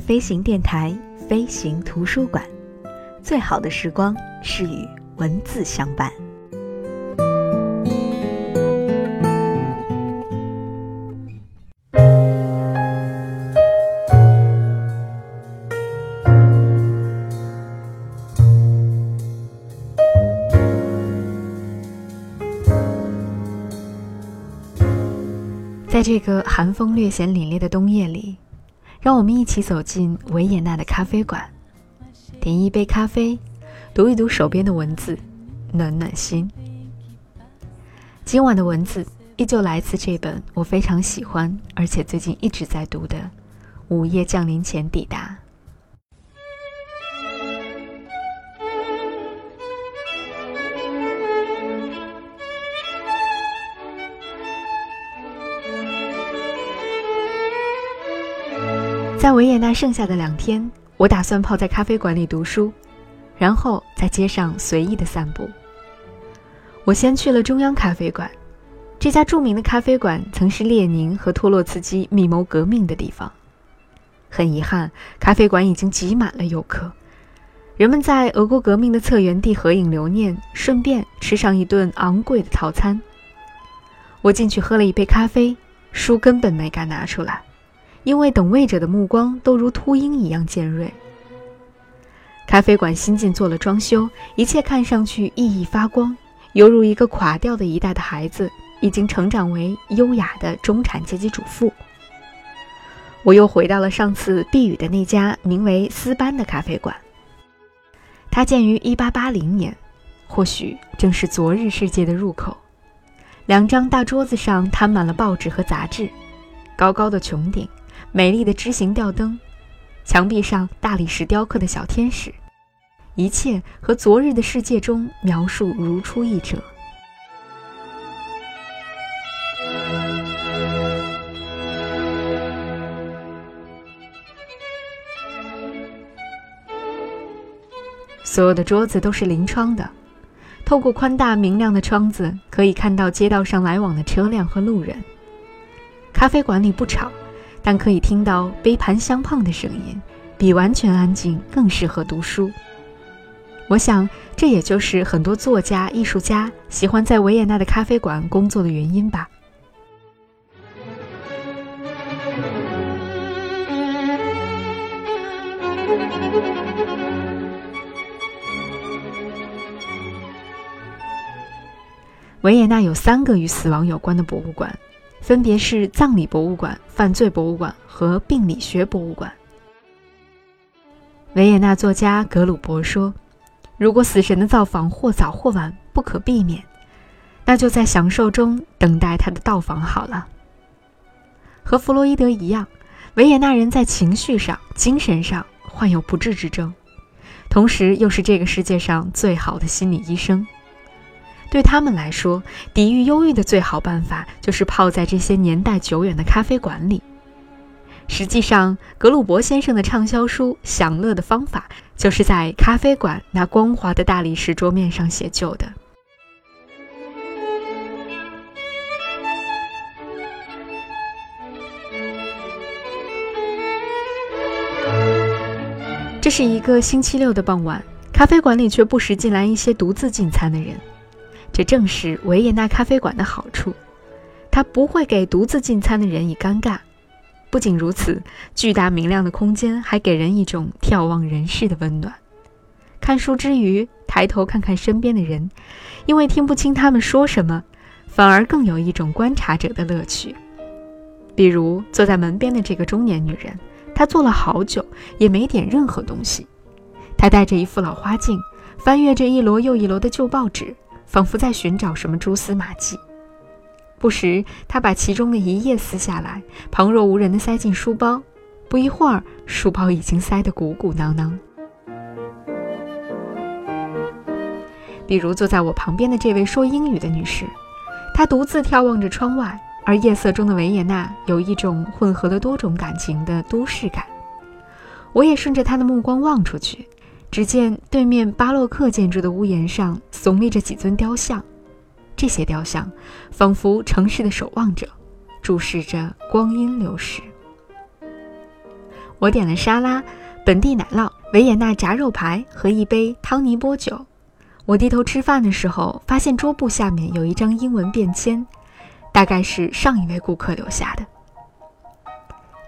飞行电台飞行图书馆，最好的时光是与文字相伴。在这个寒风略显凛冽的冬夜里，让我们一起走进维也纳的咖啡馆，点一杯咖啡，读一读手边的文字，暖暖心。今晚的文字依旧来自这本我非常喜欢，而且最近一直在读的《午夜降临前抵达》。在维也纳剩下的两天，我打算泡在咖啡馆里读书，然后在街上随意的散步。我先去了中央咖啡馆，这家著名的咖啡馆曾是列宁和托洛茨基密谋革命的地方。很遗憾，咖啡馆已经挤满了游客，人们在俄国革命的策源地合影留念，顺便吃上一顿昂贵的套餐。我进去喝了一杯咖啡，书根本没敢拿出来。因为等位者的目光都如秃鹰一样尖锐。咖啡馆新近做了装修，一切看上去熠熠发光，犹如一个垮掉的一代的孩子已经成长为优雅的中产阶级主妇。我又回到了上次避雨的那家名为斯班的咖啡馆。它建于1880年，或许正是昨日世界的入口。两张大桌子上摊满了报纸和杂志，高高的穹顶。美丽的枝形吊灯，墙壁上大理石雕刻的小天使，一切和昨日的世界中描述如出一辙。所有的桌子都是临窗的，透过宽大明亮的窗子，可以看到街道上来往的车辆和路人。咖啡馆里不吵。但可以听到杯盘相碰的声音，比完全安静更适合读书。我想，这也就是很多作家、艺术家喜欢在维也纳的咖啡馆工作的原因吧。维也纳有三个与死亡有关的博物馆。分别是葬礼博物馆、犯罪博物馆和病理学博物馆。维也纳作家格鲁伯说：“如果死神的造访或早或晚不可避免，那就在享受中等待他的到访好了。”和弗洛伊德一样，维也纳人在情绪上、精神上患有不治之症，同时又是这个世界上最好的心理医生。对他们来说，抵御忧郁的最好办法就是泡在这些年代久远的咖啡馆里。实际上，格鲁伯先生的畅销书《享乐的方法》就是在咖啡馆那光滑的大理石桌面上写就的。这是一个星期六的傍晚，咖啡馆里却不时进来一些独自进餐的人。这正是维也纳咖啡馆的好处，它不会给独自进餐的人以尴尬。不仅如此，巨大明亮的空间还给人一种眺望人世的温暖。看书之余，抬头看看身边的人，因为听不清他们说什么，反而更有一种观察者的乐趣。比如坐在门边的这个中年女人，她坐了好久，也没点任何东西。她戴着一副老花镜，翻阅着一摞又一摞的旧报纸。仿佛在寻找什么蛛丝马迹，不时他把其中的一页撕下来，旁若无人地塞进书包。不一会儿，书包已经塞得鼓鼓囊囊。比如坐在我旁边的这位说英语的女士，她独自眺望着窗外，而夜色中的维也纳有一种混合了多种感情的都市感。我也顺着她的目光望出去。只见对面巴洛克建筑的屋檐上耸立着几尊雕像，这些雕像仿佛城市的守望者，注视着光阴流逝。我点了沙拉、本地奶酪、维也纳炸肉排和一杯汤尼波酒。我低头吃饭的时候，发现桌布下面有一张英文便签，大概是上一位顾客留下的。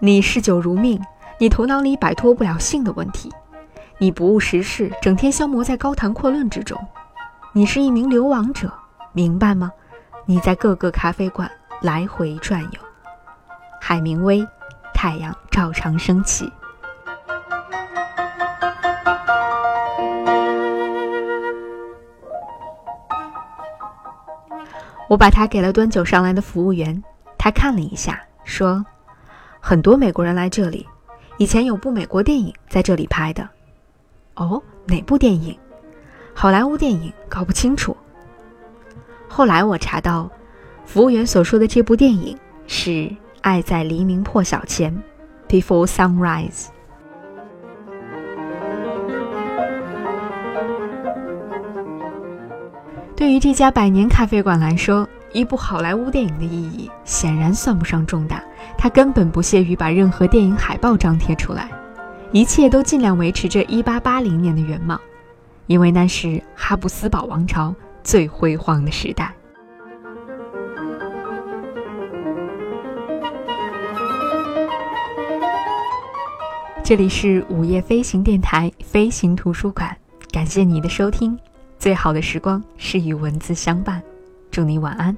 你嗜酒如命，你头脑里摆脱不了性的问题，你不务实事，整天消磨在高谈阔论之中。你是一名流亡者，明白吗？你在各个咖啡馆来回转悠。海明威，太阳照常升起。我把它给了端酒上来的服务员，他看了一下，说：“很多美国人来这里，以前有部美国电影在这里拍的。”哦，哪部电影？好莱坞电影？搞不清楚。后来我查到，服务员所说的这部电影是《爱在黎明破晓前》（Before Sunrise）。对于这家百年咖啡馆来说，一部好莱坞电影的意义显然算不上重大。他根本不屑于把任何电影海报张贴出来，一切都尽量维持着1880年的原貌，因为那是哈布斯堡王朝最辉煌的时代。这里是午夜飞行电台飞行图书馆，感谢你的收听。最好的时光是与文字相伴，祝你晚安。